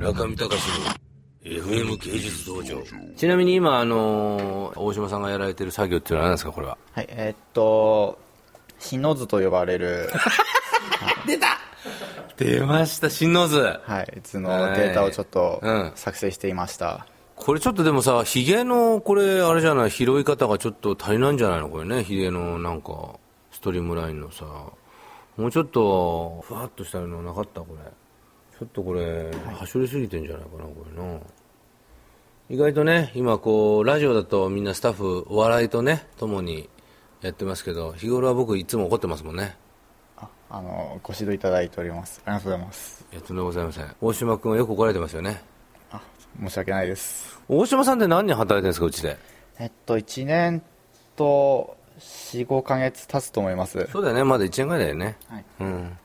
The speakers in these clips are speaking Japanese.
中見隆の FM 芸術道場。ちなみに今あのー大島さんがやられてる作業っていうのは何ですかこれは？はい、えーっと、新ノ図と呼ばれる、出た！出ました新ノズはい、図のデータをちょっとうん。作成していました。これちょっとでもさヒゲのこれあれじゃない？拾い方がちょっと足りないんじゃないの？これね。ヒゲのなんかストリームラインのさ。もうちょっとふわっとしたのなかった？これちょっとこれ、はしょりすぎてんじゃないかなこれな意外とね今こうラジオだとみんなスタッフお笑いとね共にやってますけど日頃は僕いつも怒ってますもんねああの、ご指導いただいております。ありがとうございます。いやとんでもございません大島君はよく怒られてますよねあ、申し訳ないです。大島さんって何年働いてるんですかうちで？えっと、1年と4、5ヶ月経つと思います。そうだよねまだ1年ぐらいだよねはい。うん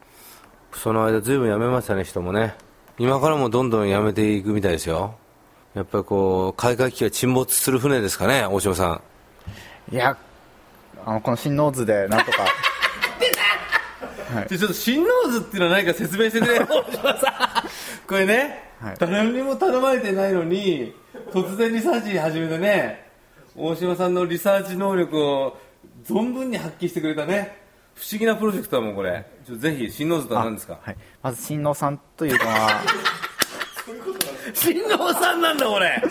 その間ずいぶん辞めましたね人もね。今からもどんどん辞めていくみたいですよ。やっぱりこう海外機が沈没する船ですかね大島さん。いや、あの、この新ノ図でなんとか、ちょっと新ノーズっていうのは何か説明してくれ 大島さん。これね、はい。誰にも頼まれてないのに突然リサーチ始めてね大島さんのリサーチ能力を存分に発揮してくれたね不思議なプロジェクトだもんこれ。ちょぜひ神農図とは何ですか？はい。まず神農さんというのは、神農さんなんだこれ。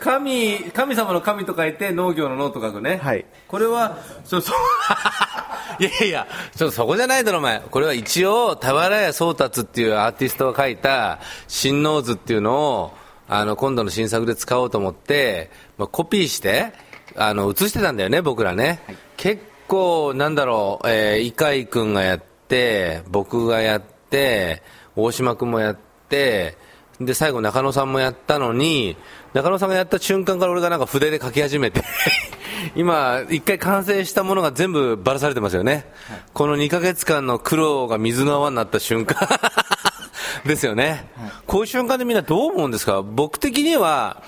神神様の神と書いて農業の農と書くね。はい。これはちょそ いやいやちょっとそこじゃないだろお前。これは一応俵屋宗達っていうアーティストが書いた新農図っていうのをあの今度の新作で使おうと思って、まあ、コピーしてあの写してたんだよね僕らね、結構なんだろう、えー、君がやって僕がやって大島君もやってで、最後中野さんもやったのに、中野さんがやった瞬間から俺がなんか筆で書き始めて、今、一回完成したものが全部ばらされてますよね。この2ヶ月間の苦労が水の泡になった瞬間 ですよね、こういう瞬間でみんなどう思うんですか？僕的には、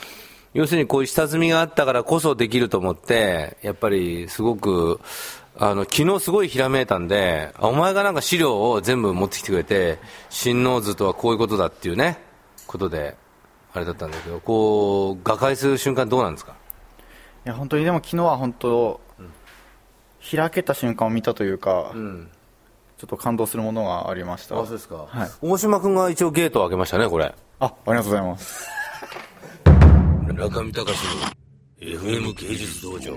要するにこういう下積みがあったからこそできると思って、やっぱりすごく、あの、昨日すごいひらめいたんで、あお前がなんか資料を全部持ってきてくれて、新ノーズとはこういうことだっていうね、ことで、あれだったんだけど、こう、瓦解する瞬間どうなんですか？いや、本当にでも昨日は本当、開けた瞬間を見たというか、んちょっと感動するものがありました。ですかはい。大島君が一応ゲートを開けましたね、これ。あ、ありがとうございます。中見隆の FM 芸術道場。